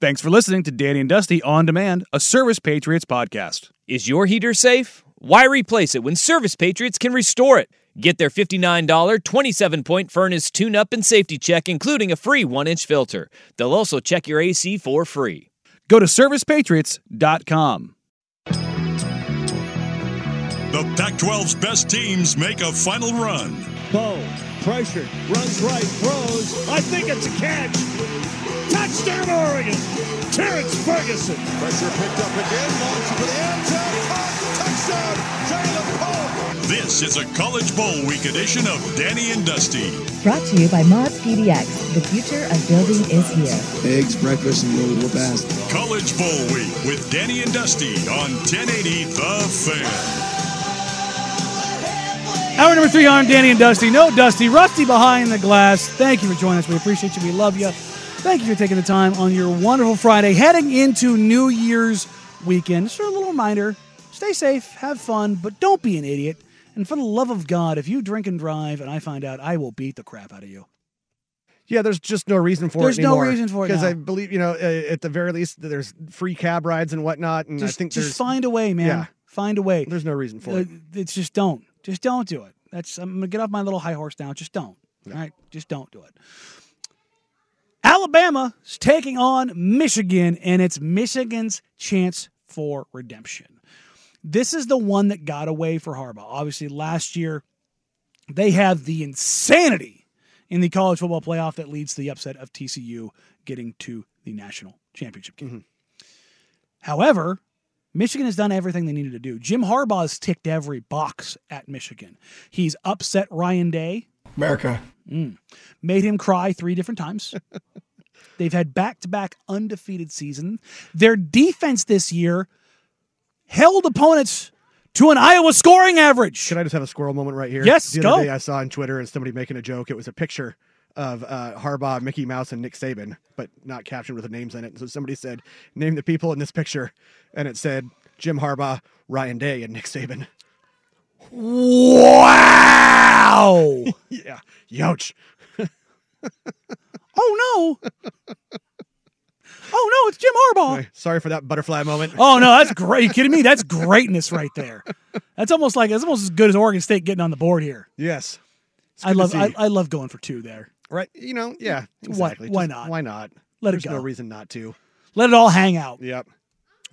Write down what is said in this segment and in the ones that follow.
Thanks for listening to Danny and Dusty On Demand, a Service Patriots podcast. Is your heater safe? Why replace it when Service Patriots can restore it? Get their $59 27 point furnace tune up and safety check, including a free one inch filter. They'll also check your AC for free. Go to ServicePatriots.com. The Pac 12's best teams make a final run. Bo, pressure, runs right, throws. I think it's a catch. Touchdown, Oregon. Terrence Ferguson. Pressure picked up again. Launch for the end zone. Touchdown, Jalen Pope. This is a College Bowl Week edition of Danny and Dusty. Brought to you by Mods PDX. The future of building is here. Eggs, breakfast, and little best. College Bowl Week with Danny and Dusty on 1080 The Fan. Hour number three on Danny and Dusty. No Dusty, Rusty behind the glass. Thank you for joining us. We appreciate you. We love you. Thank you for taking the time on your wonderful Friday, heading into New Year's weekend. Just a little reminder: stay safe, have fun, but don't be an idiot. And for the love of God, if you drink and drive, and I find out, I will beat the crap out of you. Yeah, there's just no reason for There's it There's no reason for it because. I believe you know at the very least there's free cab rides and whatnot, and Just, I think just find a way, man. Yeah. Find a way. there's no reason for Uh, it. it's just don't. Just don't do it. That's I'm gonna get off my little high horse now. Just don't. All right. Just don't do it. Alabama is taking on Michigan, and it's Michigan's chance for redemption. This is the one that got away for Harbaugh. Obviously, last year they had the insanity in the college football playoff that leads to the upset of TCU getting to the national championship game. Mm-hmm. However, Michigan has done everything they needed to do. Jim Harbaugh has ticked every box at Michigan. He's upset Ryan Day, America. Mm. made him cry three different times. They've had back to back undefeated season. Their defense this year held opponents to an Iowa scoring average. Can I just have a squirrel moment right here? Yes, the go. other day I saw on Twitter and somebody making a joke. It was a picture of uh, Harbaugh, Mickey Mouse, and Nick Saban, but not captioned with the names in it. So somebody said, "Name the people in this picture," and it said Jim Harbaugh, Ryan Day, and Nick Saban. Wow! yeah, youch. oh no! Oh no! It's Jim Harbaugh. Anyway, Sorry for that butterfly moment. Oh no, that's great. you kidding me? That's greatness right there. That's almost like it's almost as good as Oregon State getting on the board here. Yes, I love. I, I love going for two there. right. You know, yeah, exactly. why Just not? Why not? Let it go. no reason not to. Let it all hang out. Yep.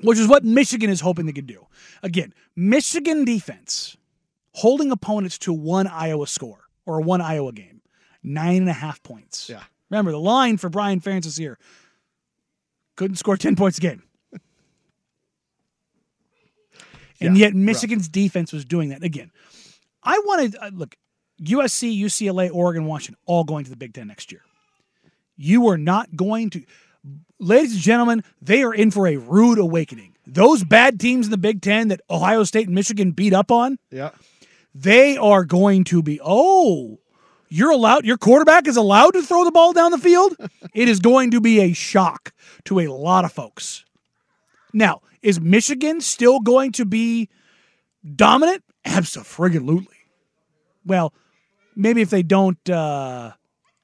which is what Michigan is hoping they could do. Again, Michigan defense holding opponents to one Iowa score or one Iowa game, nine and a half points. Yeah. Remember the line for Brian Ferentz this year: couldn't score ten points a game, and Yeah, yet Michigan's defense was doing that again. I wanted uh, look USC, UCLA, Oregon, Washington, all going to the Big Ten next year. You are not going to ladies and gentlemen, they are in for a rude awakening. Those bad teams in the Big Ten that Ohio State and Michigan beat up on, Yeah. They are going to be, oh, you're allowed, your quarterback is allowed to throw the ball down the field. it is going to be a shock to a lot of folks. Now, is Michigan still going to be dominant? Absolutely. Well, maybe if they don't, uh,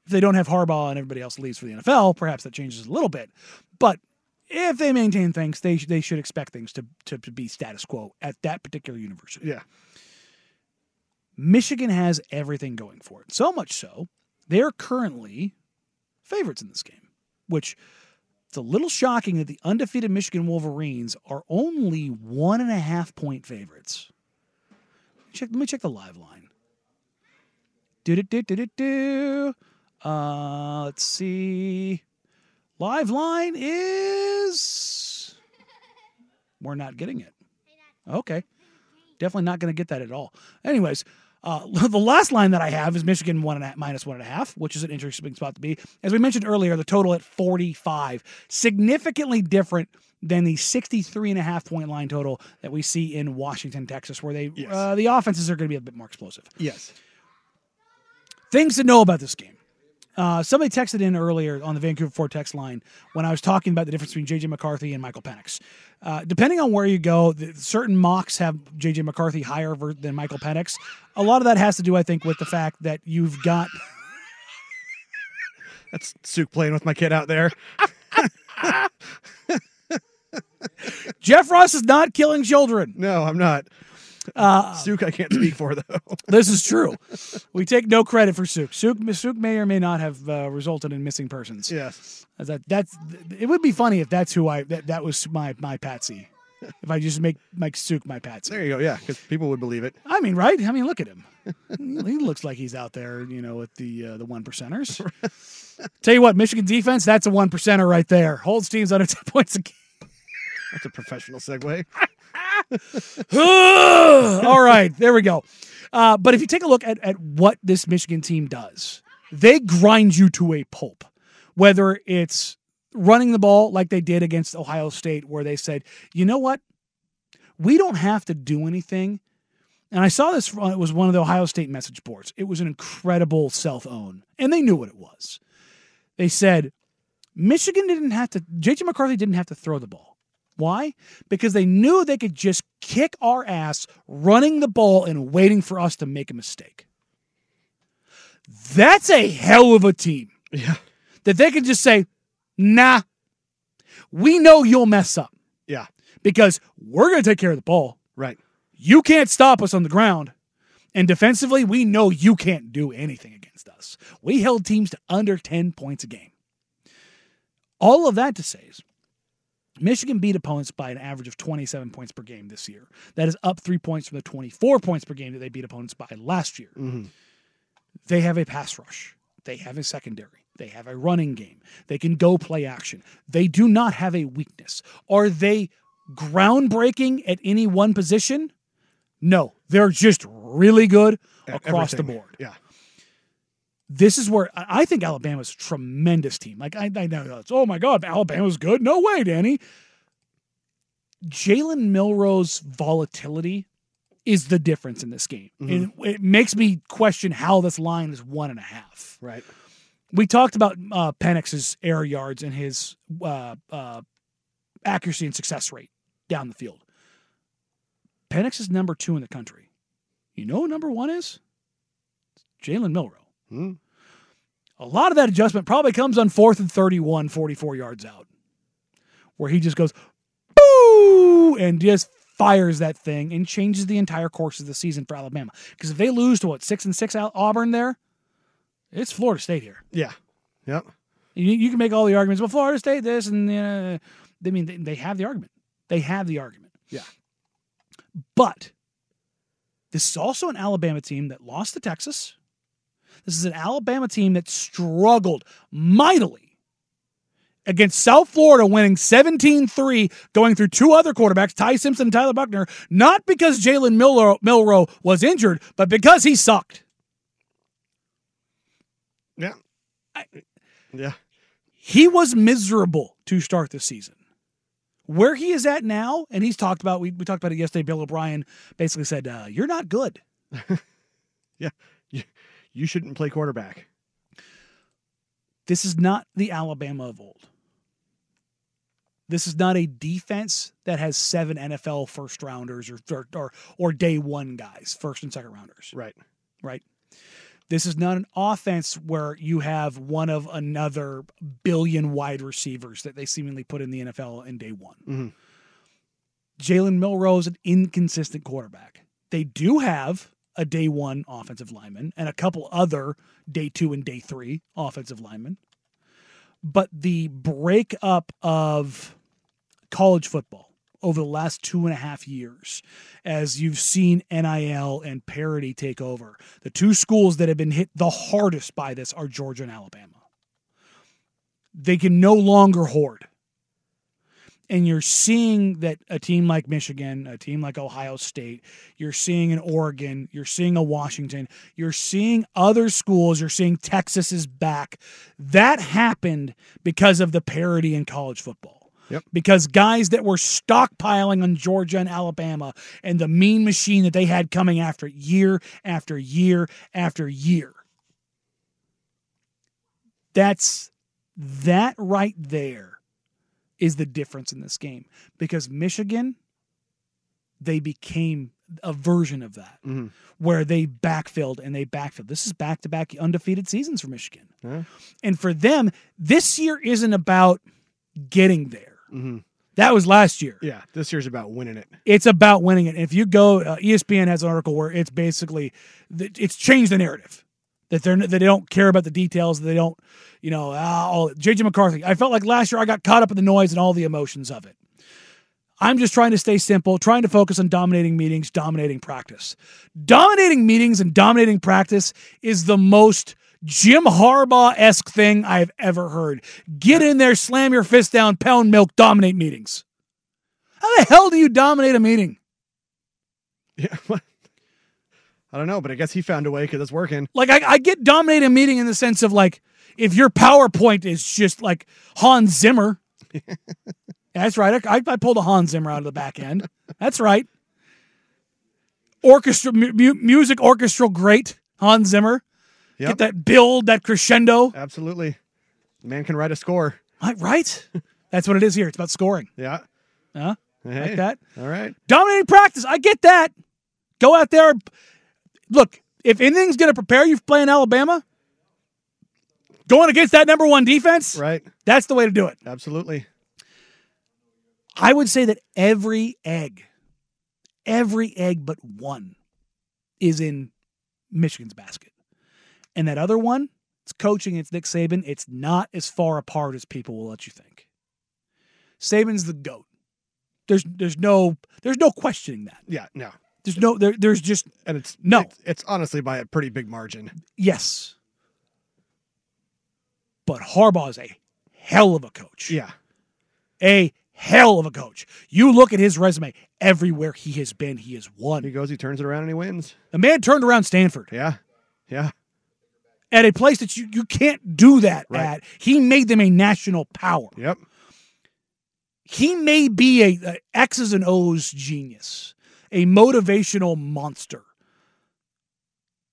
if they don't have Harbaugh and everybody else leaves for the NFL, perhaps that changes a little bit. But if they maintain things, they sh- they should expect things to, to to be status quo at that particular university. Yeah. Michigan has everything going for it. So much so, they're currently favorites in this game, which It's a little shocking that the undefeated Michigan Wolverines are only one and a half point favorites. Check, let me check the live line. Do do do do do. Uh, let's see. Live line is. We're not getting it. Okay. Definitely not going to get that at all. Anyways, uh, the last line that I have is Michigan one and a, minus one and a half, which is an interesting spot to be. As we mentioned earlier, the total at 45, significantly different than the 63 and a half point line total that we see in Washington, Texas, where they Yes. uh, the offenses are going to be a bit more explosive. Yes. Things to know about this game. Uh, somebody texted in earlier on the Vancouver Ford text line when I was talking about the difference between JJ McCarthy and Michael Penix. Uh, depending on where you go, the, certain mocks have JJ McCarthy higher ver- than Michael Penix. A lot of that has to do, I think, with the fact that you've got. That's Suk playing with my kid out there. Jeff Ross is not killing children. No, I'm not. Uh, Suk, I can't speak for though. this is true. We take no credit for Suk. Suk, Suk may or may not have uh, resulted in missing persons. Yes. That that's it would be funny if that's who I that, that was my my patsy. If I just make make Suk my patsy. There you go. Yeah, because people would believe it. I mean, right? I mean, look at him. he looks like he's out there, you know, with the uh, the one percenters. Tell you what, Michigan defense, that's a one percenter right there. Holds teams under ten points a game. That's a professional segue. All right, there we go. Uh, but if you take a look at, at what this Michigan team does, they grind you to a pulp. Whether it's running the ball like they did against Ohio State, where they said, you know what? We don't have to do anything. And I saw this, it was one of the Ohio State message boards. It was an incredible self own, and they knew what it was. They said, Michigan didn't have to, JJ McCarthy didn't have to throw the ball. Why? Because they knew they could just kick our ass running the ball and waiting for us to make a mistake. That's a hell of a team. Yeah. That they can just say, nah, we know you'll mess up Yeah. because we're going to take care of the ball. Right. You can't stop us on the ground. And defensively, we know you can't do anything against us. We held teams to under 10 points a game. All of that to say is Michigan beat opponents by an average of 27 points per game this year. That is up three points from the 24 points per game that they beat opponents by last year. Mm-hmm. They have a pass rush. They have a secondary. They have a running game. They can go play action. They do not have a weakness. Are they groundbreaking at any one position? No, they're just really good across the board. Yeah. This is where I think Alabama's a tremendous team. Like I, I know it's oh my god, Alabama's good. No way, Danny. Jalen Milroe's volatility is the difference in this game, and it makes me question how this line is one and a half. Right. We talked about uh, Penix's air yards and his uh, uh, accuracy and success rate down the field. Penix is number two in the country. You know who number one is? Jalen Milroe. Hmm. A lot of that adjustment probably comes on fourth and 31, 44 yards out, where he just goes, boo, and just fires that thing and changes the entire course of the season for Alabama. Because if they lose to what, six and six Auburn there, it's Florida State here. Yeah. Yep. You, you can make all the arguments. Well, Florida State this and uh, I mean they, they have the argument. They have the argument. Yeah. But this is also an Alabama team that lost to Texas. This is an Alabama team that struggled mightily against South Florida, winning 17 3, going through two other quarterbacks, Ty Simpson and Tyler Buchner, not because Jalen Milroe, Milroe was injured, but because he sucked. Yeah. yeah. He was miserable to start the season. Where he is at now, and he's talked about, we, we talked about it yesterday. Bill O'Brien basically said, uh, You're not good. Yeah. You, shouldn't play quarterback. This is not the Alabama of old. This is not a defense that has seven NFL first rounders or or or, or day one guys, first and second rounders. Right. Right. This is not an offense where you have one of another billion wide receivers that they seemingly put in the NFL in day one. Mm-hmm. Jalen Milroe is an inconsistent quarterback. They do have a day one offensive lineman and a couple other day two and day three offensive linemen. but the breakup of college football over the last two and a half years as you've seen NIL and parity take over. The two schools that have been hit the hardest by this are Georgia and Alabama. They can no longer hoard. And you're seeing that a team like Michigan, a team like Ohio State, you're seeing an Oregon, you're seeing a Washington, you're seeing other schools, you're seeing Texas is back. That happened because of the parity in college football. Yep. Because guys that were stockpiling on Georgia and Alabama and the mean machine that they had coming after year after year after year. That's that right there is the difference in this game because Michigan they became a version of that Mhm. where they backfilled and they backfilled. This is back to back undefeated seasons for Michigan. Yeah. And for them, this year isn't about getting there. hmm That was last year. Yeah, this year's about winning it. It's about winning it. If you go, uh, ESPN has an article where it's basically it's changed the narrative that they're they don't care about the details. They don't, you know, ah, all JJ McCarthy. I felt like last year I got caught up in the noise and all the emotions of it. I'm just trying to stay simple, trying to focus on dominating meetings, dominating practice. Dominating meetings and dominating practice is the most Jim Harbaugh esque thing I've ever heard. Get in there, slam your fist down, pound milk, dominate meetings. How the hell do you dominate a meeting? Yeah. I don't know, but I guess he found a way because it's working. Like I, I get dominate a meeting in the sense of like if your PowerPoint is just like Hans Zimmer. That's right. I, I pulled a Hans Zimmer out of the back end. That's right. Orchestra mu- mu- music orchestral great Hans Zimmer. Yep. Get that build, that crescendo. Absolutely. The man can write a score. Right, right. That's what it is here. It's about scoring. Yeah. Huh? Hey. Like that. All right. Dominating practice. I get that. Go out there. Look, if anything's going to prepare you for playing Alabama, going against that number one defense, Right. that's the way to do it. Absolutely. I would say that every egg, every egg but one is in Michigan's basket. And that other one, it's coaching, it's Nick Saban. It's not as far apart as people will let you think. Saban's the GOAT. There's there's no there's no questioning that. Yeah. No. There's no there, there's just And it's No. It's, it's honestly by a pretty big margin. yes. But Harbaugh is a hell of a coach. Yeah. A hell of a coach. You look at his resume, everywhere he has been, he has won. He goes, he turns it around and he wins. The man turned around Stanford Yeah. Yeah. at a place that you, you can't do that Right. at. He made them a national power. Yep. He may be a, a X's and O's genius, a motivational monster.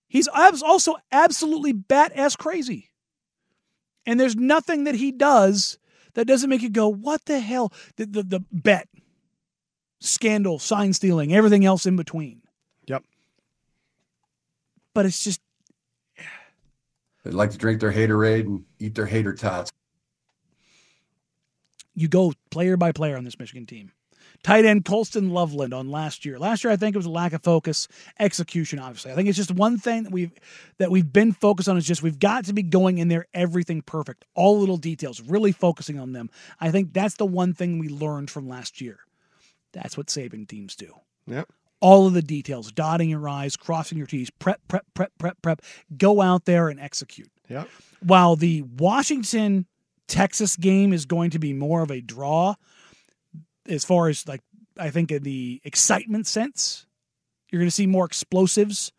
He's also absolutely bat ass crazy. And there's nothing that he does that doesn't make you go, what the hell? The, the, the bet, scandal, sign stealing, everything else in between. Yep. But it's just, They like to drink their haterade and eat their hater tots. you go player by player on this Michigan team. Tight end Colston Loveland on last year. Last year, I think it was a lack of focus, execution. Obviously, I think it's just one thing that we've that we've been focused on is just we've got to be going in there everything perfect, all little details, really focusing on them. I think that's the one thing we learned from last year. That's what Saban teams do. Yep. All of the details, dotting your I's, crossing your T's, prep, prep, prep, prep, prep. Go out there and execute Yep. while the Washington Texas game is going to be more of a draw as far as like I think in the excitement sense, you're going to see more explosives.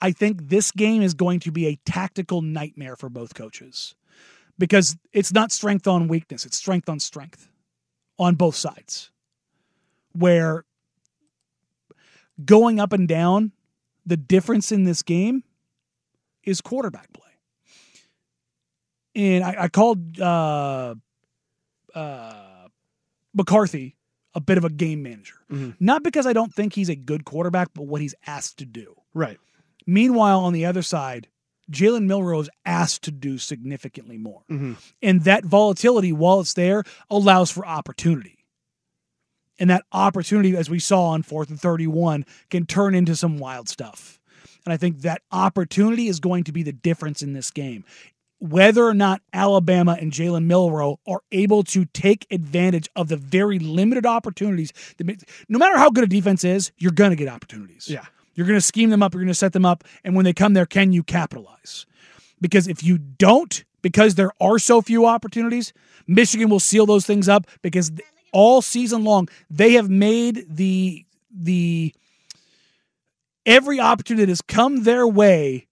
I think this game is going to be a tactical nightmare for both coaches because it's not strength on weakness, it's strength on strength on both sides. Where going up and down, the difference in this game is quarterback play and I, I called uh, uh, McCarthy a bit of a game manager. Mhm. Not because I don't think he's a good quarterback, but what he's asked to do. Right. Meanwhile, on the other side, Jalen Milroe is asked to do significantly more. hmm And that volatility, while it's there, allows for opportunity. And that opportunity, as we saw on fourth and 31, can turn into some wild stuff. And I think that opportunity is going to be the difference in this game. Whether or not Alabama and Jalen Milroe are able to take advantage of the very limited opportunities. That, no matter how good a defense is, you're going to get opportunities. Yeah. You're going to scheme them up, you're going to set them up, and when they come there, can you capitalize? Because if you don't, because there are so few opportunities, Michigan will seal those things up because all season long they have made the the every opportunity that has come their way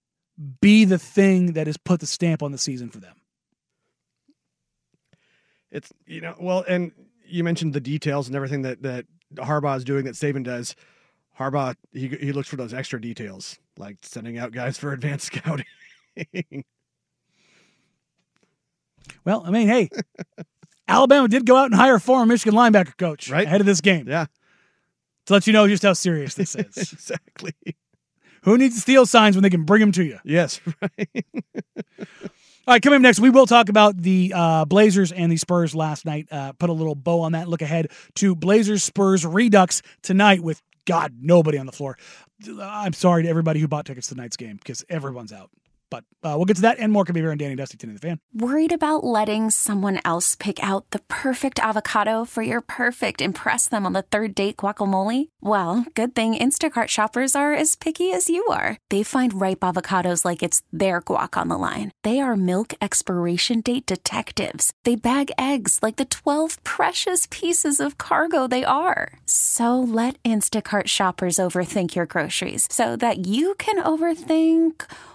be the thing that has put the stamp on the season for them. It's you know well, and you mentioned the details and everything that that Harbaugh is doing that Saban does. Harbaugh he he looks for those extra details, like sending out guys for advanced scouting. well, I mean, hey, Alabama did go out and hire a former Michigan linebacker coach right ahead of this game. Yeah, to let you know just how serious this is. exactly. Who needs to steal signs when they can bring them to you? Yes, right. All right, coming up next, we will talk about the uh, Blazers and the Spurs last night. Uh, put a little bow on that. Look ahead to Blazers Spurs Redux tonight with God nobody on the floor. I'm sorry to everybody who bought tickets to tonight's game because everyone's out. But uh, we'll get to that and more. Can be here on Danny Dusty, Tin in the fan. Worried about letting someone else pick out the perfect avocado for your perfect impress them on the third date guacamole? Well, good thing Instacart shoppers are as picky as you are. They find ripe avocados like it's their guac on the line. They are milk expiration date detectives. They bag eggs like the 12 precious pieces of cargo they are. So let Instacart shoppers overthink your groceries so that you can overthink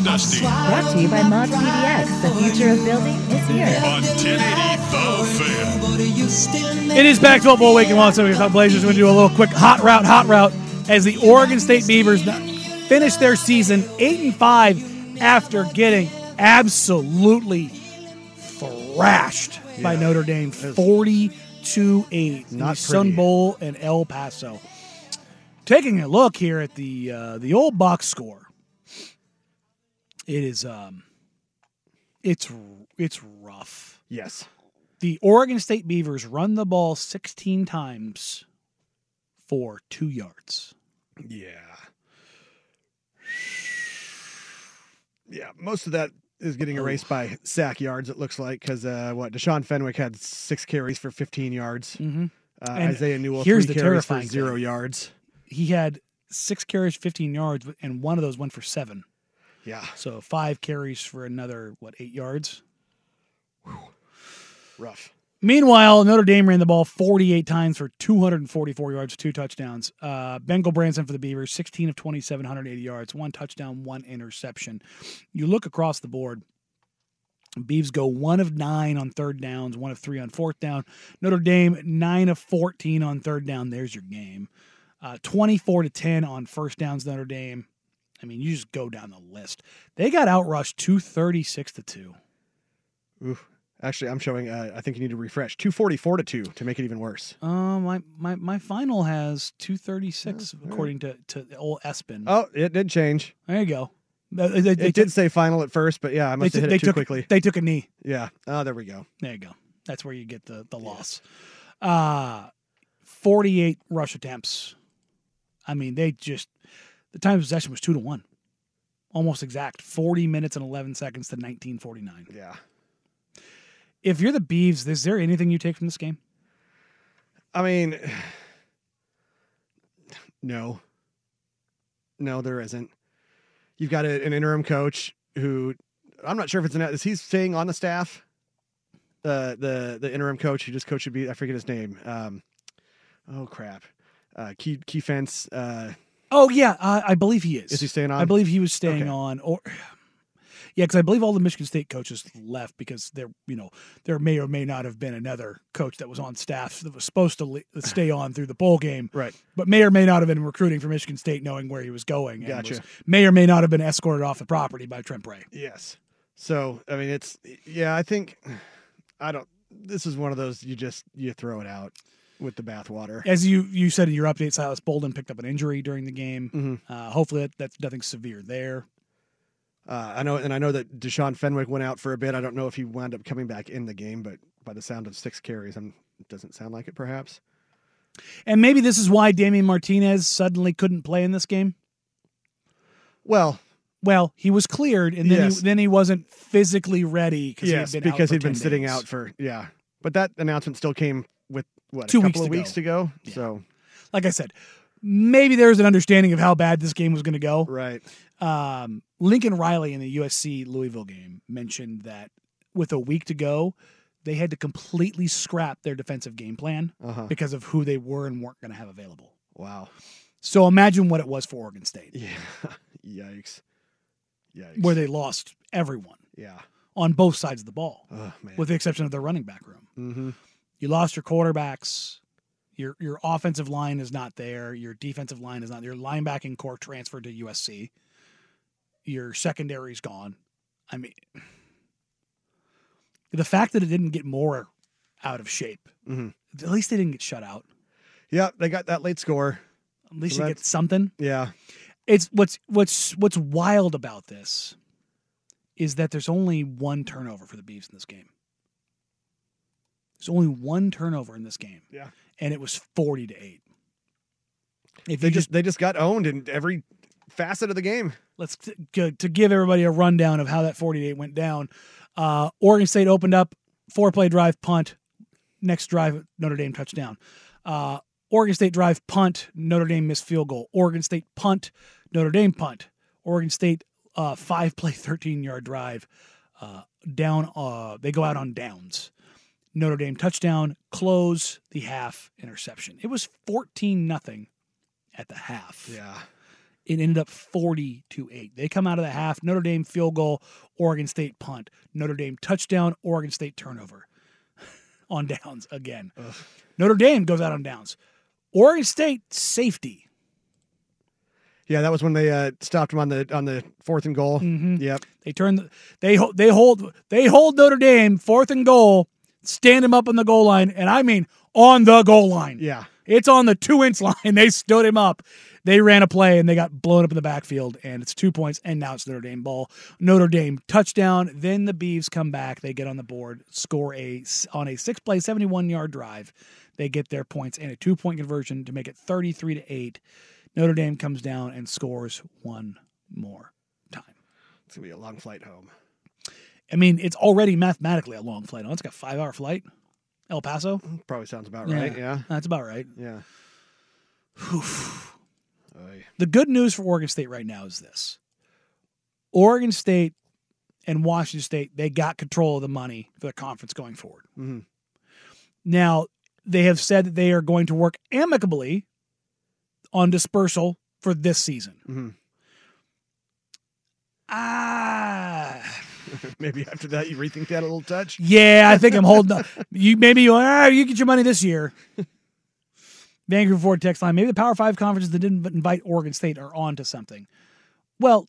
And Dusty Brought to you by Mods PDX. The future of building is here. on 1080 The Fan. It is back to Bowl Week and Wants to talk Blazers. We're going to do a little quick hot route, hot route as the Oregon State Beavers finish their season eight and five after getting absolutely thrashed by Notre Dame, forty to eight in the Not Sun. Bowl in El Paso. Taking a look here at the uh, the old box score, it is um, it's it's rough. Yes. The Oregon State Beavers run the ball 16 times for two yards. Yeah. Yeah, most of that is getting erased by sack yards. It looks like because uh, what Deshaun Fenwick had six carries for 15 yards. Mm-hmm. Uh, Isaiah Newell here's three the carries for zero thing. yards. He had six carries, 15 yards, and one of those went for seven. Yeah, So five carries for another, what, eight yards? rough. Meanwhile, Notre Dame ran the ball 48 times for 244 yards, two touchdowns. Uh, Ben Gulbranson for the Beavers, 16 of 27, 180 yards, one touchdown, one interception. You look across the board. Beavs go one of nine on third downs, one of three on fourth down. Notre Dame nine of fourteen on third down. There's your game. Uh, Twenty-four to ten on first downs. Notre Dame. I mean, you just go down the list. They got outrushed two thirty-six to two. Oof. Actually, I'm showing. Uh, I think you need to refresh. 244 to two to make it even worse. Uh, my, my my final has two thirty-six according to to old Espin. Oh, it did change. There you go. Uh, They, they- It they did say final at first, but yeah, I they must have took- hit they it too took, quickly. They took a knee. Yeah. Oh, there we go. There you go. That's where you get the the loss. Uh 48 rush attempts. I mean, they just the time of possession was two to one, almost exact. 40 minutes and 11 seconds to 1949. Yeah. If you're the Beavs, is there anything you take from this game? I mean, no, no, there isn't. You've got a, an interim coach who I'm not sure if it's an is he staying on the staff. Uh, the the interim coach who just coached be I forget his name. Um, oh crap, uh, key Kefense. Uh, Oh yeah, uh, I believe he is. Is he staying on? I believe he was staying Okay. on, or yeah, because I believe all the Michigan State coaches left because there, you know, there may or may not have been another coach that was on staff that was supposed to le- stay on through the bowl game, right? But may or may not have been recruiting for Michigan State, knowing where he was going. and Gotcha. was- may or may not have been escorted off the property by Trent Bray. Yes. So I mean, it's yeah. I think I don't. This is one of those you just you throw it out with the bathwater. As you you said in your update, Silas Bolden picked up an injury during the game. Mhm. Uh, hopefully, that, that's nothing severe there. Uh, I know, and I know that Deshaun Fenwick went out for a bit. I don't know if he wound up coming back in the game, but by the sound of six carries, I'm, it doesn't sound like it. Perhaps. And maybe this is why Damian Martinez suddenly couldn't play in this game. Well, well, he was cleared, and then Yes. he, then he wasn't physically ready Yes, he had been because he'd been 10 sitting out for yeah. But that announcement still came what Two weeks of weeks go. to go. So Like I said, maybe there's an understanding of how bad this game was going to go. Right. Um, Lincoln Riley in the USC Louisville game mentioned that with a week to go, they had to completely scrap their defensive game plan Uh-huh. because of who they were and weren't going to have available. wow, So imagine what it was for Oregon State, yeah, yikes, yikes. where they lost everyone yeah, on both sides of the ball, oh man, with the exception of their running back room. mm-hmm. You lost your quarterbacks. Your your offensive line is not there. Your defensive line is not there. Your linebacking core transferred to USC. Your secondary's gone. I mean, the fact that it didn't get more out of shape. Mhm. At least they didn't get shut out. yeah. They got that late score. At least So they get something. Yeah, It's what's what's what's wild about this is that there's only one turnover for the Beavs in this game. There's only one turnover in this game. Yeah. And it was 40 to 8. If they you just they just got owned in every facet of the game. let's to, to give everybody a rundown of how that 48 went down. Uh, Oregon State opened up four play drive punt, next drive Notre Dame touchdown. Uh, Oregon State drive punt, Notre Dame missed field goal. Oregon State punt, Notre Dame punt. Oregon State uh, five play 13 yard drive uh, down. Uh, they go out on downs. Notre Dame touchdown, close the half interception. It was 14 nothing at the half Yeah, it ended up 40 to 8. They come out of the half, Notre Dame field goal, Oregon State punt, Notre Dame touchdown, Oregon State turnover on downs again. Notre Dame goes out on downs. Oregon State safety. yeah. That was when they uh, stopped him on the on the fourth and goal. Mm-hmm. Yep. They turn the, they they hold they hold Notre Dame fourth and goal, stand him up on the goal line, and I mean on the goal line. Yeah. It's on the two inch line. They stood him up. They ran a play and they got blown up in the backfield, and it's two points. And now it's Notre Dame ball. Notre Dame touchdown. Then the Beavs come back. They get on the board, score a on a six play, seventy one yard drive. They get their points and a two point conversion to make it thirty three to eight. Notre Dame comes down and scores one more time. It's gonna be a long flight home. I mean, it's already mathematically a long flight. Oh, it's got a five hour flight. El Paso. Probably sounds about right. Yeah. that's about right. Yeah. The good news for Oregon State right now is this Oregon State and Washington State, they got control of the money for the conference going forward. Mhm. Now, they have said that they are going to work amicably on dispersal for this season. Mhm. Ah. Maybe after that you rethink that a little touch. Yeah, I think I'm holding up. You maybe you ah, you get your money this year. Vancouver Ford text line. Maybe the Power Five conferences that didn't invite Oregon State are on to something. Well,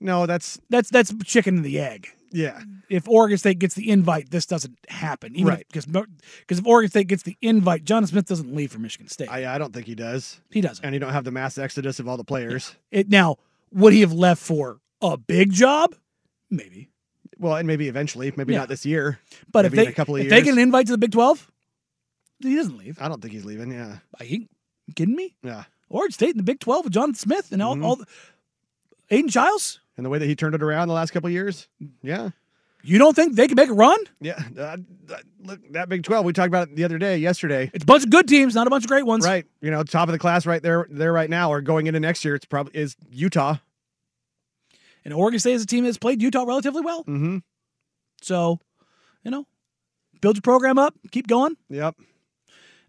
No, that's that's that's chicken and the egg. yeah. If Oregon State gets the invite, this doesn't happen. Even Right. Because because if Oregon State gets the invite, John Smith doesn't leave for Michigan State. I I don't think he does. he doesn't. And you don't have the mass exodus of all the players. It now would he have left for A big job? Maybe. Well, and maybe eventually, maybe Yeah. not this year, But if they, a couple of years. they get an invite to the Big 12, he doesn't leave. I don't think he's leaving. Yeah, Are you kidding me? yeah. Oregon State in the Big 12 with Jonathan Smith and all, Mhm. all the, Aidan Chiles? And the way that he turned it around the last couple of years, yeah, You don't think they can make a run? yeah. Uh, that- look, that Big Twelve. We talked about it the other day, yesterday. It's a bunch of good teams, not a bunch of great ones. Right. You know, top of the class right there, there right now, or going into next year. It's probably is Utah. And Oregon State is a team that's played Utah relatively well. Mm-hmm. So, you know, build your program up, keep going. Yep.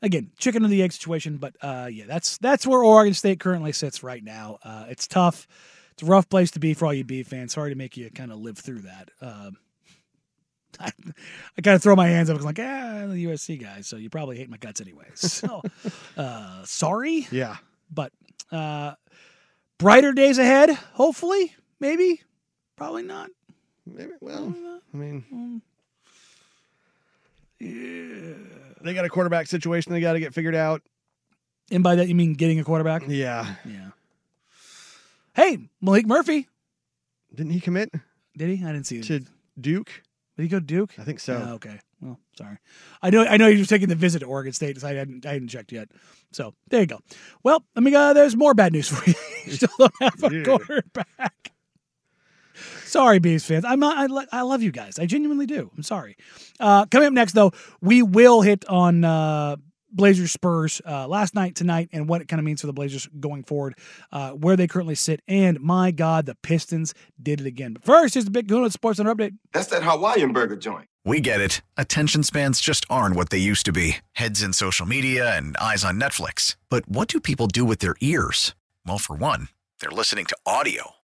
Again, chicken and the egg situation, but uh, yeah, that's that's where Oregon State currently sits right now. Uh, it's tough. It's a rough place to be for all you B fans. Sorry to make you kind of live through that. Um, I, I kind of throw my hands up because I'm like, ah, the USC guys, so you probably hate my guts anyway. So, uh, sorry, Yeah. but uh, brighter days ahead. Hopefully, maybe, probably not. Maybe. Well, I mean, Mm. they got a quarterback situation they got to get figured out. And by that you mean getting a quarterback? Yeah. Yeah. Hey, Maalik Murphy. Didn't he commit Did he? I didn't see it. to Duke? Did he go to Duke? I think so. Oh, okay. Well, sorry. I know. I know he was taking the visit to Oregon State. So I hadn't. I hadn't checked yet. So there you go. Well, let me go. There's more bad news for you. You Still don't have a Yeah. quarterback. Sorry, Bees fans. I'm not. I, lo- I love you guys. I genuinely do. I'm sorry. Uh, coming up next, though, we will hit on uh, Blazers Spurs uh, last night, tonight, and what it kind of means for the Blazers going forward, uh, where they currently sit. And my God, the Pistons did it again. But first, here's the big Kahuna Sports Center update. That's that Hawaiian burger joint. We get it. Attention spans just aren't what they used to be heads in social media and eyes on Netflix. But what do people do with their ears? Well, for one, they're listening to audio.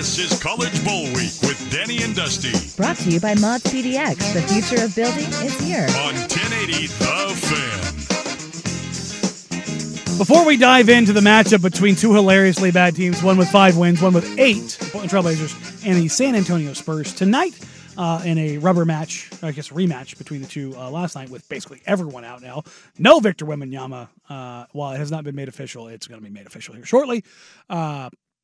This is College Bowl Week with Danny and Dusty Brought to you by Mods PDX. The future of building is here. on 1080 The Fan. Before we dive into the matchup between two hilariously bad teams, one with five wins, one with eight, the Portland Trailblazers and the San Antonio Spurs tonight uh, in a rubber match, I guess rematch between the two uh, last night with basically everyone out now. No Victor Wembanyama. Uh, while it has not been made official, it's going to be made official here shortly.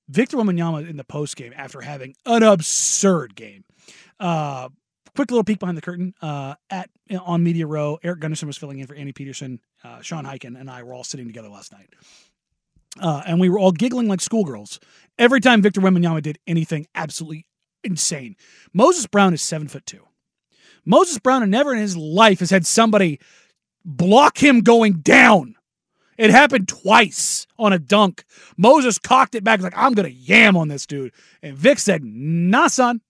Victor Wembanyama in the post game after having an absurd game. Uh, quick little peek behind the curtain uh, at on Media Row. Eric Gunderson was filling in for Andy Peterson. Uh, Sean Highkin and I were all sitting together last night, uh, and we were all giggling like schoolgirls every time Victor Wembanyama did anything absolutely insane. Moses Brown is seven foot two. Moses Brown never in his life has had somebody block him going down. It happened twice on a dunk. Moses cocked it back, like, I'm going to yam on this dude. And Vic said, Nah, son.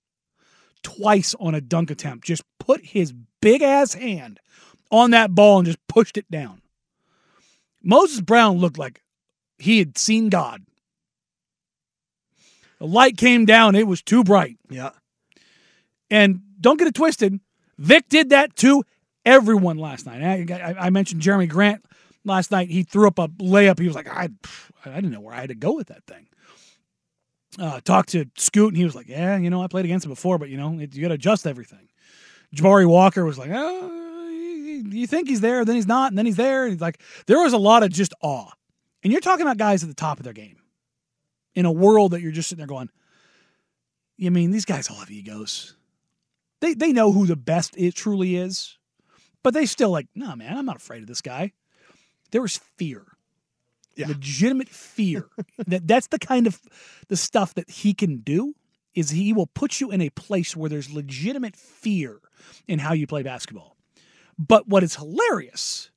Twice on a dunk attempt. Just put his big ass hand on that ball and just pushed it down. Moses Brown looked like he had seen God. The light came down, it was too bright. Yeah. And don't get it twisted. Vic did that to everyone last night. I, I, I mentioned Jerami Grant last night. He threw up a layup. He was like, I, I didn't know where I had to go with that thing. Uh, talked to Scoot, and he was like, Yeah, you know, I played against him before, but you know, it, you got to adjust everything. Jabari Walker was like, Oh, you think he's there, then he's not, and then he's there. And he's like, there was a lot of just awe. And you're talking about guys at the top of their game in a world that you're just sitting there going, You mean these guys all have egos? They they know who the best it truly is, but they still like, no, man, I'm not afraid of this guy. There was fear, legitimate fear. that that's the kind of the stuff that he can do. Is he will put you in a place where there's legitimate fear in how you play basketball. But what is hilarious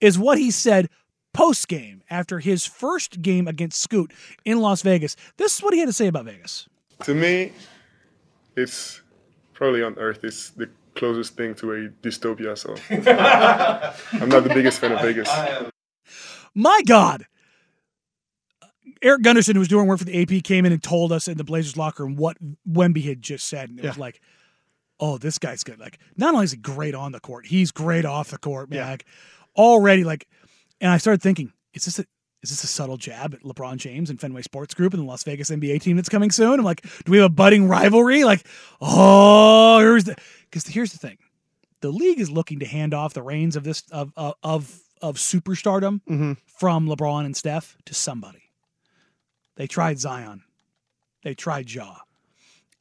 is what he said post game after his first game against Scoot in Las Vegas. This is what he had to say about Vegas. To me, it's probably on Earth. It's the closest thing to a dystopia. So I'm not the biggest fan of Vegas. My God. Eric Gunderson, who was doing work for the AP, came in and told us in the Blazers locker room what Wemby had just said, and it was like, "Oh, this guy's good. Like, not only is he great on the court, he's great off the court, man. Yeah. Like, already, like." And I started thinking, is this a is this a subtle jab at LeBron James and Fenway Sports Group and the Las Vegas NBA team that's coming soon? I'm like, do we have a budding rivalry? Like, oh, here's the because here's the thing, the league is looking to hand off the reins of this of of of, of superstardom Mm-hmm. from LeBron and Steph to somebody. They tried Zion, they tried Ja,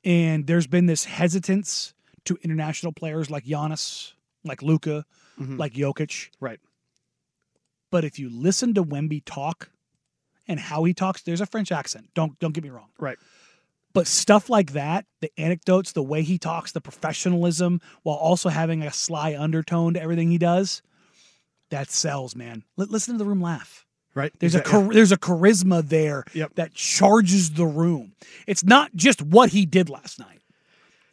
and there's been this hesitance to international players like Giannis, like Luka, Mhm. like Jokic. Right. But if you listen to Wemby talk and how he talks, there's a French accent. Don't don't get me wrong. Right. But stuff like that, the anecdotes, the way he talks, the professionalism, while also having a sly undertone to everything he does, that sells, man. Li- listen to the room laugh. Right. There's a char- there's a charisma there Yep. that charges the room. It's not just what he did last night.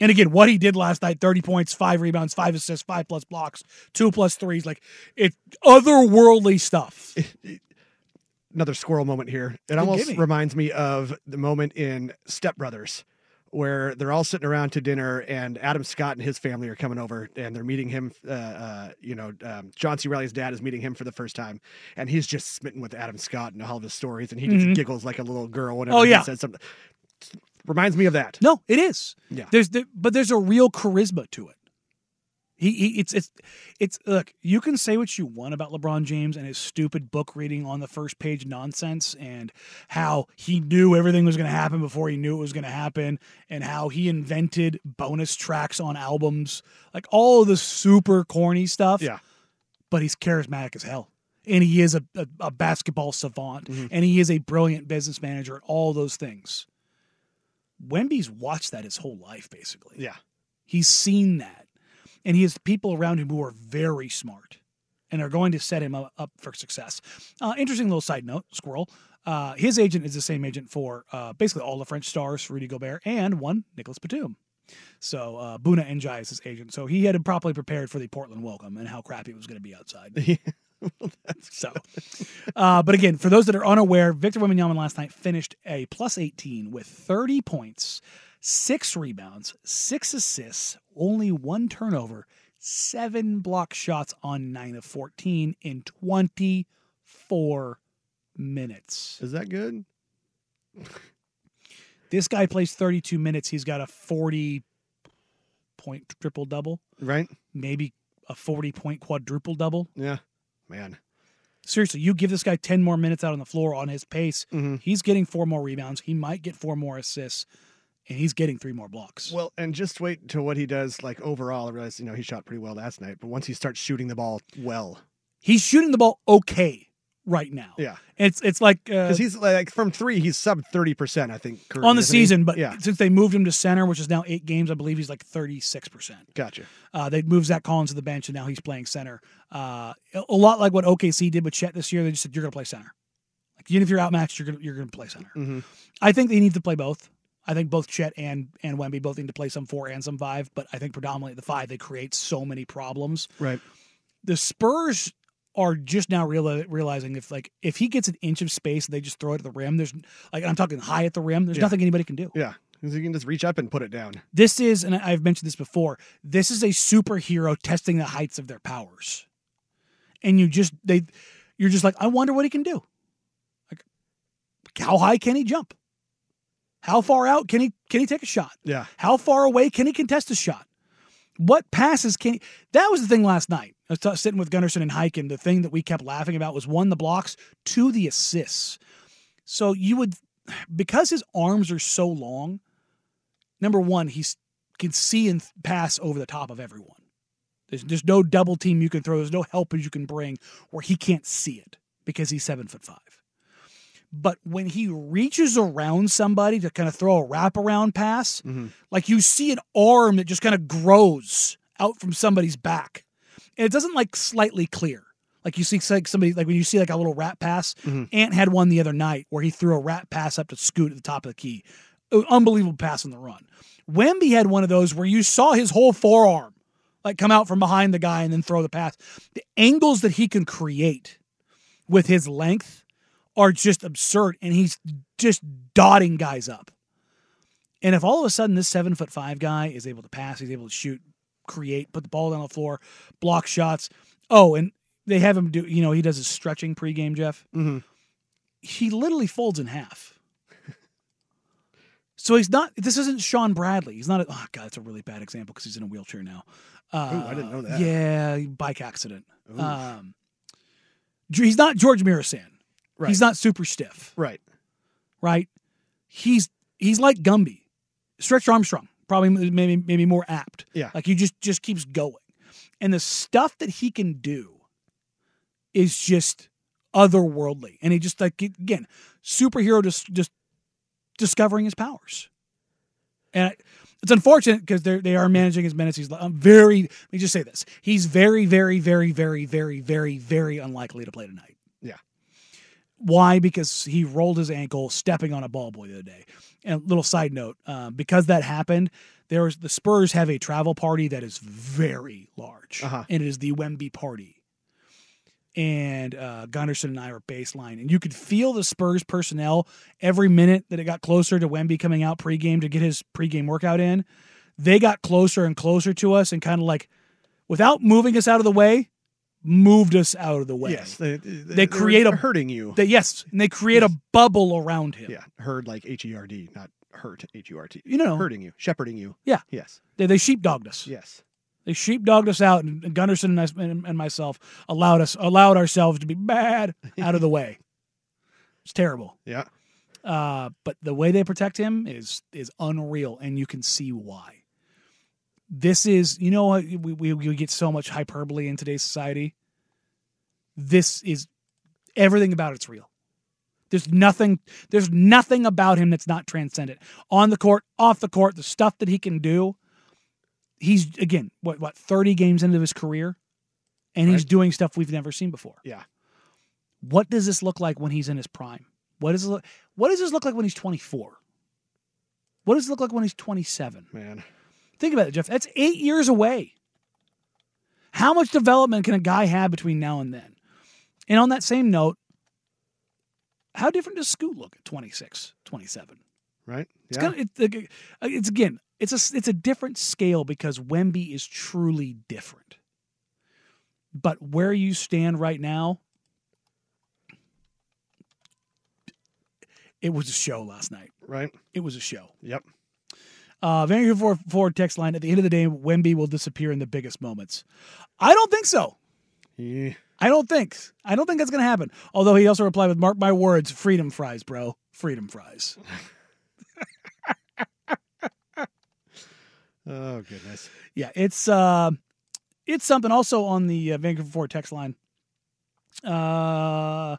And again, what he did last night 30 points, five rebounds, five assists, five plus blocks, two plus threes. Like, it's otherworldly stuff. another squirrel moment here. It almost gimme. reminds me of the moment in Step Brothers where they're all sitting around to dinner and Adam Scott and his family are coming over and they're meeting him. Uh, uh, you know, um, John C. Reilly's dad is meeting him for the first time and he's just smitten with Adam Scott and all of his stories and he just Mhm. giggles like a little girl whenever Oh, he says something. Reminds me of that. No, it is. Yeah. There's the, but there's a real charisma to it. He, he it's it's it's look, you can say what you want about LeBron James and his stupid book reading on the first page nonsense and how he knew everything was going to happen before he knew it was going to happen and how he invented bonus tracks on albums, like all of the super corny stuff. Yeah. But he's charismatic as hell. And he is a, a, a basketball savant Mm-hmm. and he is a brilliant business manager and all those things. Wemby's watched that his whole life, basically. Yeah. He's seen that. And he has people around him who are very smart and are going to set him up, for success. Uh, interesting little side note, Squirrel. Uh, his agent is the same agent for uh, basically all the French stars, Rudy Gobert, and one, Nicolas Batum. So uh, Bouna Ndiaye is his agent. So he had him properly prepared for the Portland welcome and how crappy it was going to be outside. so, uh, but again, for those that are unaware, Victor Wembanyama last night finished a plus 18 with 30 points, six rebounds, six assists, only one turnover, seven block shots on nine of 14 in 24 minutes. Is that good? This guy plays 32 minutes. He's got a 40 point triple double, Right? maybe a 40 point quadruple double. Yeah. Man. Seriously, you give this guy 10 more minutes out on the floor on his pace, Mm-hmm. he's getting four more rebounds. He might get four more assists, and he's getting three more blocks. Well, and just wait until what he does like overall. I realize, you know, he shot pretty well last night, but once he starts shooting the ball well, He's shooting the ball okay right now. yeah. It's it's like uh, Because he's like from three, he's sub thirty percent, I think. currently, on the isn't he? season, but yeah, since they moved him to center, which is now eight games, I believe he's like 36%. gotcha. Uh, they moved Zach Collins to the bench, and now he's playing center. Uh, a lot like what OKC did with Chet this year. They just said you're going to play center. Like even if you're outmatched, you're to you're going to play center. Mm-hmm. I think they need to play both. I think both Chet and and Wemby both need to play some four and some five. But I think predominantly the five they create so many problems. Right. The Spurs are just now reali- realizing if like if he gets an inch of space and they just throw it at the rim, there's like I'm talking high at the rim. There's Yeah. nothing anybody can do. Yeah, he can just reach up and put it down. This is, and I've mentioned this before, this is a superhero testing the heights of their powers. And you just they you're just like, I wonder what he can do. Like how high can he jump? How far out can he can he take a shot? Yeah. How far away can he contest a shot? What passes can he? That was the thing last night. I was t- sitting with Gunderson and Highkin. The thing that we kept laughing about was one, the blocks, two, the assists. So you would, because his arms are so long, number one, he can see and pass over the top of everyone. There's, there's no double team you can throw. There's no help you can bring where he can't see it because he's seven foot five. But when he reaches around somebody to kind of throw a wraparound pass, mm-hmm. like you see an arm that just kind of grows out from somebody's back. And it doesn't like slightly clear. Like you see like somebody like when you see like a little rat pass. Mm-hmm. Ant had one the other night where he threw a rat pass up to Scoot at the top of the key. Unbelievable pass on the run. Wemby had one of those where you saw his whole forearm like come out from behind the guy and then throw the pass. The angles that he can create with his length are just absurd, and he's just dotting guys up. And if all of a sudden this seven foot five guy is able to pass, he's able to shoot, create, put the ball down the floor, block shots. Oh, and they have him do, you know, he does his stretching pregame, Jeff. Mm-hmm. He literally folds in half. so he's not, this isn't Shawn Bradley. He's not, a, oh, God, it's a really bad example because he's in a wheelchair now. Uh, Ooh, I didn't know that. Yeah, bike accident. Ooh. Um, he's not George Muresan. Right. He's not super stiff Right. right? He's he's like Gumby, Stretch Armstrong, probably maybe maybe more apt. Yeah. like he just just keeps going, and the stuff that he can do is just otherworldly, and he just like again superhero just just discovering his powers, and. It's unfortunate because they they are managing his minutes. He's I'm very. Let me just say this: he's very, very, very, very, very, very, very unlikely to play tonight. Why? Because he rolled his ankle stepping on a ball boy the other day. And little side note, uh, because that happened, there is the Spurs have a travel party that is very large, Uh-huh. and it is the Wemby party. And uh, Gunderson and I were baseline, and you could feel the Spurs personnel every minute that it got closer to Wemby coming out pregame to get his pregame workout in. They got closer and closer to us, and kind of like, without moving us out of the way, moved us out of the way. Yes. They, They create a hurting you. They, yes, and they create a bubble around him. yeah. Herd like H E R D, not hurt H U R T. You know. hurting you, shepherding you. Yeah. Yes. They, they sheepdogged us. Yes. They sheepdogged us out, and Gunderson and, I, and, and myself allowed us allowed ourselves to be bad out of the way. It's terrible. Yeah. Uh, but the way they protect him is is unreal, and you can see why. This is, you know, what we, we we get so much hyperbole in today's society. This is everything about it's real. There's nothing. There's nothing about him that's not transcendent. On the court, off the court, the stuff that he can do. He's again what what thirty games into his career, and he's doing stuff we've never seen before. Yeah. What does this look like when he's in his prime? What does it look, What does this look like when he's 24? What does it look like when he's 27? Man. Think about it, Jeff. That's eight years away. How much development can a guy have between now and then? And on that same note, how different does Scoot look at 26, 27? Right. It's Yeah. kind of it's, it's again, it's a it's a different scale because Wemby is truly different. But where you stand right now, it was a show last night. Right. It was a show. Yep. Uh, Vancouver Forward text line. At the end of the day, Wemby will disappear in the biggest moments. I don't think so. Yeah. I don't think. I don't think that's going to happen. Although he also replied with, "Mark my words, freedom fries, bro, freedom fries." Oh goodness. yeah, it's uh, it's something. Also on the uh, Vancouver Forward text line. Uh,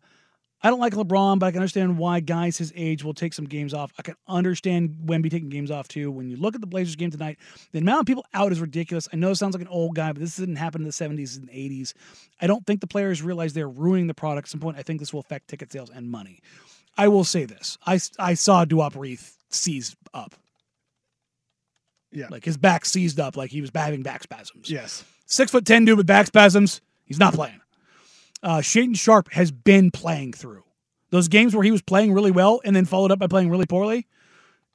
I don't like LeBron, but I can understand why guys his age will take some games off. I can understand Wemby taking games off too. When you look at the Blazers game tonight, the amount of people out is ridiculous. I know it sounds like an old guy, but this didn't happen in the 70s and 80s. I don't think the players realize they're ruining the product. At some point, I think this will affect ticket sales and money. I will say this: I I saw Duop Reath seize up. Yeah. Like his back seized up, like he was having back spasms. Yes. Six foot ten dude with back spasms. He's not playing. Uh, Shaedon Sharpe has been playing through those games where he was playing really well and then followed up by playing really poorly.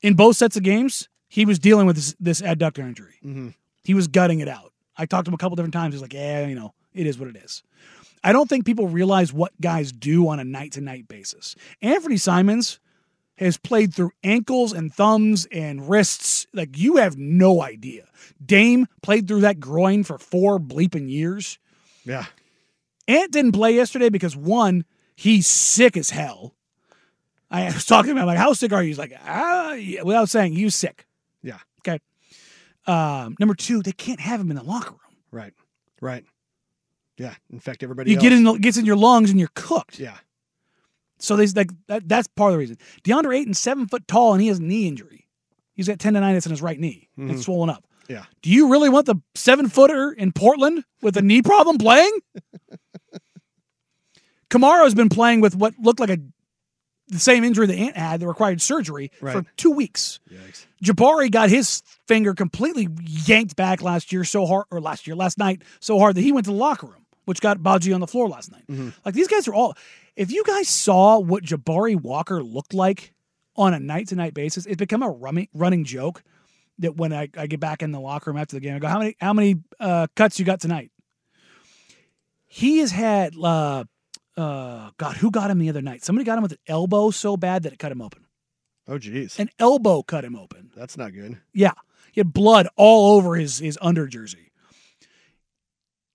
In both sets of games, he was dealing with this, this adductor injury. Mhm. He was gutting it out. I talked to him a couple different times. He's like, "Yeah, you know, it is what it is." I don't think people realize what guys do on a night to night basis. Anthony Simons has played through ankles and thumbs and wrists like you have no idea. Dame played through that groin for four bleeping years. Yeah. Ant didn't play yesterday because one, he's sick as hell. I was talking about like, how sick are you? He's like, ah, yeah, without saying he was sick. Yeah. Okay. Um, number two, they can't have him in the locker room. Right. Right. Yeah. In fact, everybody. You else. get in, the, gets in your lungs and you're cooked. Yeah. So they like that, that's part of the reason. Deandre Ayton's seven foot tall and he has a knee injury. He's got tendonitis in his right knee. Mhm. It's swollen up. Yeah. Do you really want the seven footer in Portland with a knee problem playing? Camara's been playing with what looked like a the same injury that Ant had that required surgery for two weeks. Yikes. Jabari got his finger completely yanked back last year so hard, or last year, last night so hard that he went to the locker room which got Badji on the floor last night. Mm-hmm. Like these guys are all. If you guys saw what Jabari Walker looked like on a night to night basis, it's become a running running joke that when I, I get back in the locker room after the game, I go, "How many how many uh, cuts you got tonight?" He has had uh, uh, God, who got him the other night? Somebody got him with an elbow so bad that it cut him open. Oh, geez. An elbow cut him open. That's not good. Yeah. He had blood all over his, his under jersey.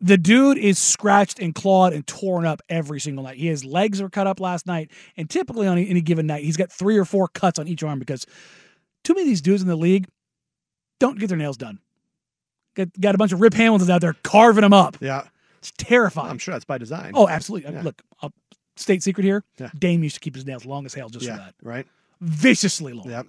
The dude is scratched and clawed and torn up every single night. His legs were cut up last night, and typically on any given night, he's got three or four cuts on each arm because too many of these dudes in the league don't get their nails done. Got, got a bunch of Rip Hamiltons out there carving them up. Yeah. It's terrifying. I'm sure that's by design. Oh, absolutely. Yeah. Look, uh, state secret here. Yeah. Dame used to keep his nails long as hell just yeah. for that. Right. Viciously long. Yep.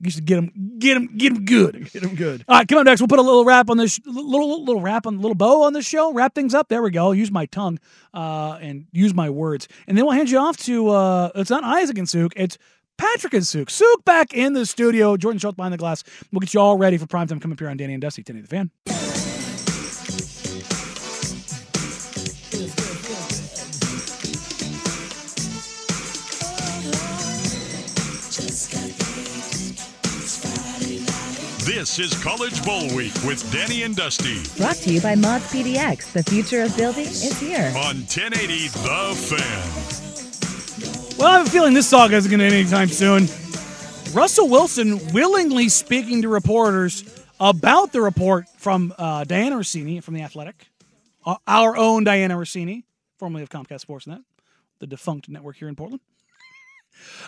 Used to get him, get him, get him good. Get him good. All right, come on next. We'll put a little wrap on this, little little wrap on, little bow on this show. Wrap things up. There we go. Use my tongue, uh, and use my words, and then we'll hand you off to. Uh, it's not Isaac and Sook. It's Patrick and Sook. Sook back in the studio. Jordan Schultz behind the glass. We'll get you all ready for primetime coming up here on Danny and Dusty, Tenny the Fan. This is College Bowl Week with Danny and Dusty Brought to you by Mods PDX. The future of building is here. on 1080 The Fan. Well, I have a feeling this saga isn't going to end anytime soon. Russell Wilson willingly speaking to reporters about the report from uh, Dianna Russini from The Athletic, uh, our own Dianna Russini, formerly of Comcast Sportsnet, the defunct network here in Portland.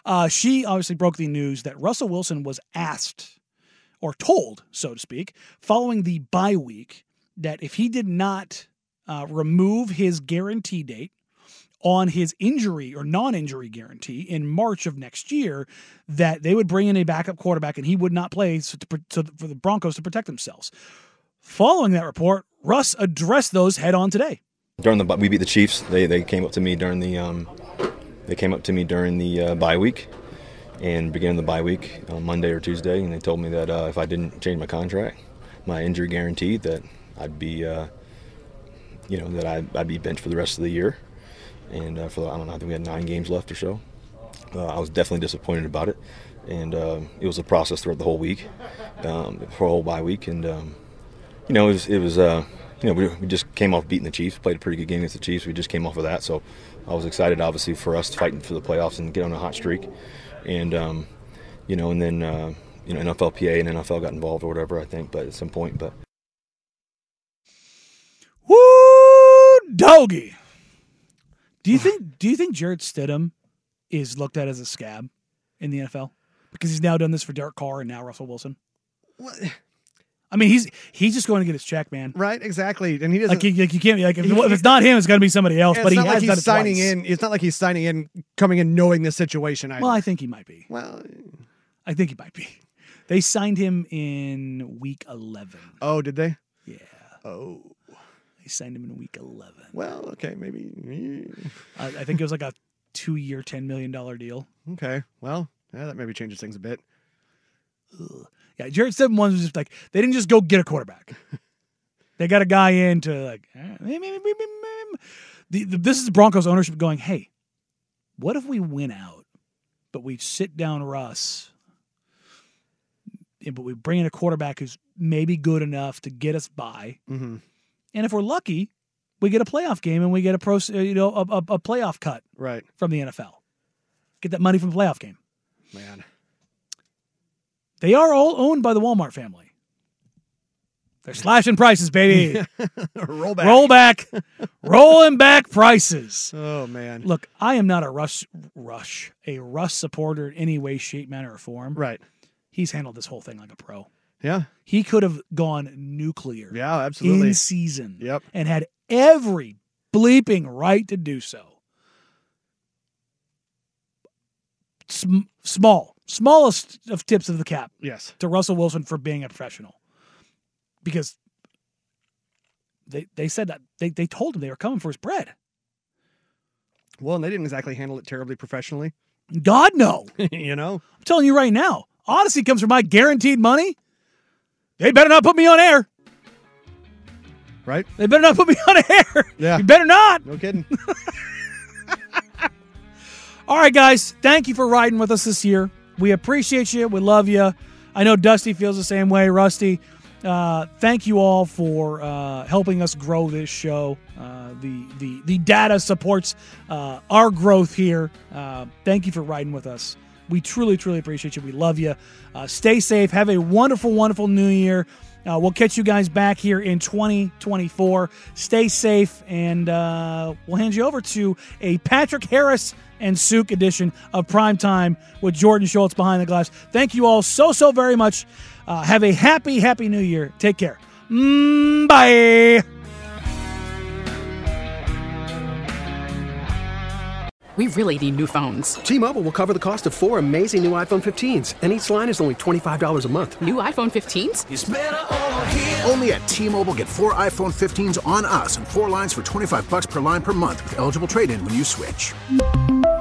Uh, she obviously broke the news that Russell Wilson was asked or told, so to speak, following the bye week, that if he did not uh, remove his guarantee date on his injury or non-injury guarantee in March of next year, that they would bring in a backup quarterback and he would not play so to, so for the Broncos to protect themselves. Following that report, Russ addressed those head on today. during the we beat the Chiefs. They they came up to me during the um, they came up to me during the uh, bye week and beginning the bye week on Monday or Tuesday, and they told me that uh, if I didn't change my contract, my injury guarantee, that I'd be uh, you know that I'd, I'd be benched for the rest of the year. And uh, for the, I don't know, I think we had nine games left or so. Uh, I was definitely disappointed about it, and uh, it was a process throughout the whole week, um, for a whole bye week, and um, you know, it was, it was uh, you know, we, we just came off beating the Chiefs, played a pretty good game against the Chiefs. We just came off of that, so I was excited, obviously, for us fighting for the playoffs and get on a hot streak, and um, you know, and then uh, you know, NFLPA and NFL got involved or whatever, I think, but at some point, but Woo, doggy. Do you think? Do you think Jarrett Stidham is looked at as a scab in the NFL because he's now done this for Derek Carr and now Russell Wilson? What? I mean, he's he's just going to get his check, man. Right, exactly. And he doesn't Like, you, like you can't like if, He- if it's not him, it's got to be somebody else. But he like he's signing twice. in. It's not like he's signing in, coming in knowing the situation. Either. Well, I think he might be. Well, I think he might be. They signed him in week eleven. oh, did they? Yeah. Oh, They signed him in week eleven. well, okay, maybe. I, I think it was like a two-year, ten million dollar deal. Okay, well, yeah, that maybe changes things a bit. Yeah, Jarrett Stidham ones was just like they didn't just go get a quarterback. they got a guy in to like. eh. The, the, this is the Broncos ownership going. Hey, what if we win out, but we sit down Russ, but we bring in a quarterback who's maybe good enough to get us by, Mm-hmm. and if we're lucky, we get a playoff game and we get a pro, you know, a, a, a playoff cut Right, from the NFL. Get that money from the playoff game. man. They are all owned by the Walmart family. They're slashing prices, baby. Roll back. Roll back. Rolling back prices. Oh man. Look, I am not a Rush Rush, a Russ supporter in any way, shape, manner, or form. Right. He's handled this whole thing like a pro. Yeah. He could have gone nuclear Yeah. Absolutely. in season Yep. and had every bleeping right to do so. Sm- small, smallest of tips of the cap Yes. to Russell Wilson for being a professional. Because they they said that they, they told him they were coming for his bread. Well, and they didn't exactly handle it terribly professionally. God no. you know. I'm telling you right now, Audacy comes from my guaranteed money. They better not put me on air. Right? They better not put me on air. Yeah. You better not. No kidding. All right, guys. Thank you for riding with us this year. We appreciate you. We love you. I know Dusty feels the same way. Rusty, uh, thank you all for uh, helping us grow this show. Uh, the the the data supports uh, our growth here. Uh, thank you for riding with us. We truly truly appreciate you. We love you. Uh, stay safe. Have a wonderful wonderful New Year. We'll catch you guys back here in 2024. Stay safe, and we'll hand you over to a Patrick Harris and Suk edition of Prime Time with Jordan Schultz behind the glass. Thank you all so, so very much. Uh, have a happy, happy new year. Take care. Mm, bye. We really need new phones. T-Mobile will cover the cost of four amazing new iPhone 15s, and each line is only $25 a month. New iPhone 15s? Only at T-Mobile get four iPhone 15s on us and four lines for 25 bucks per line per month with eligible trade-in when you switch.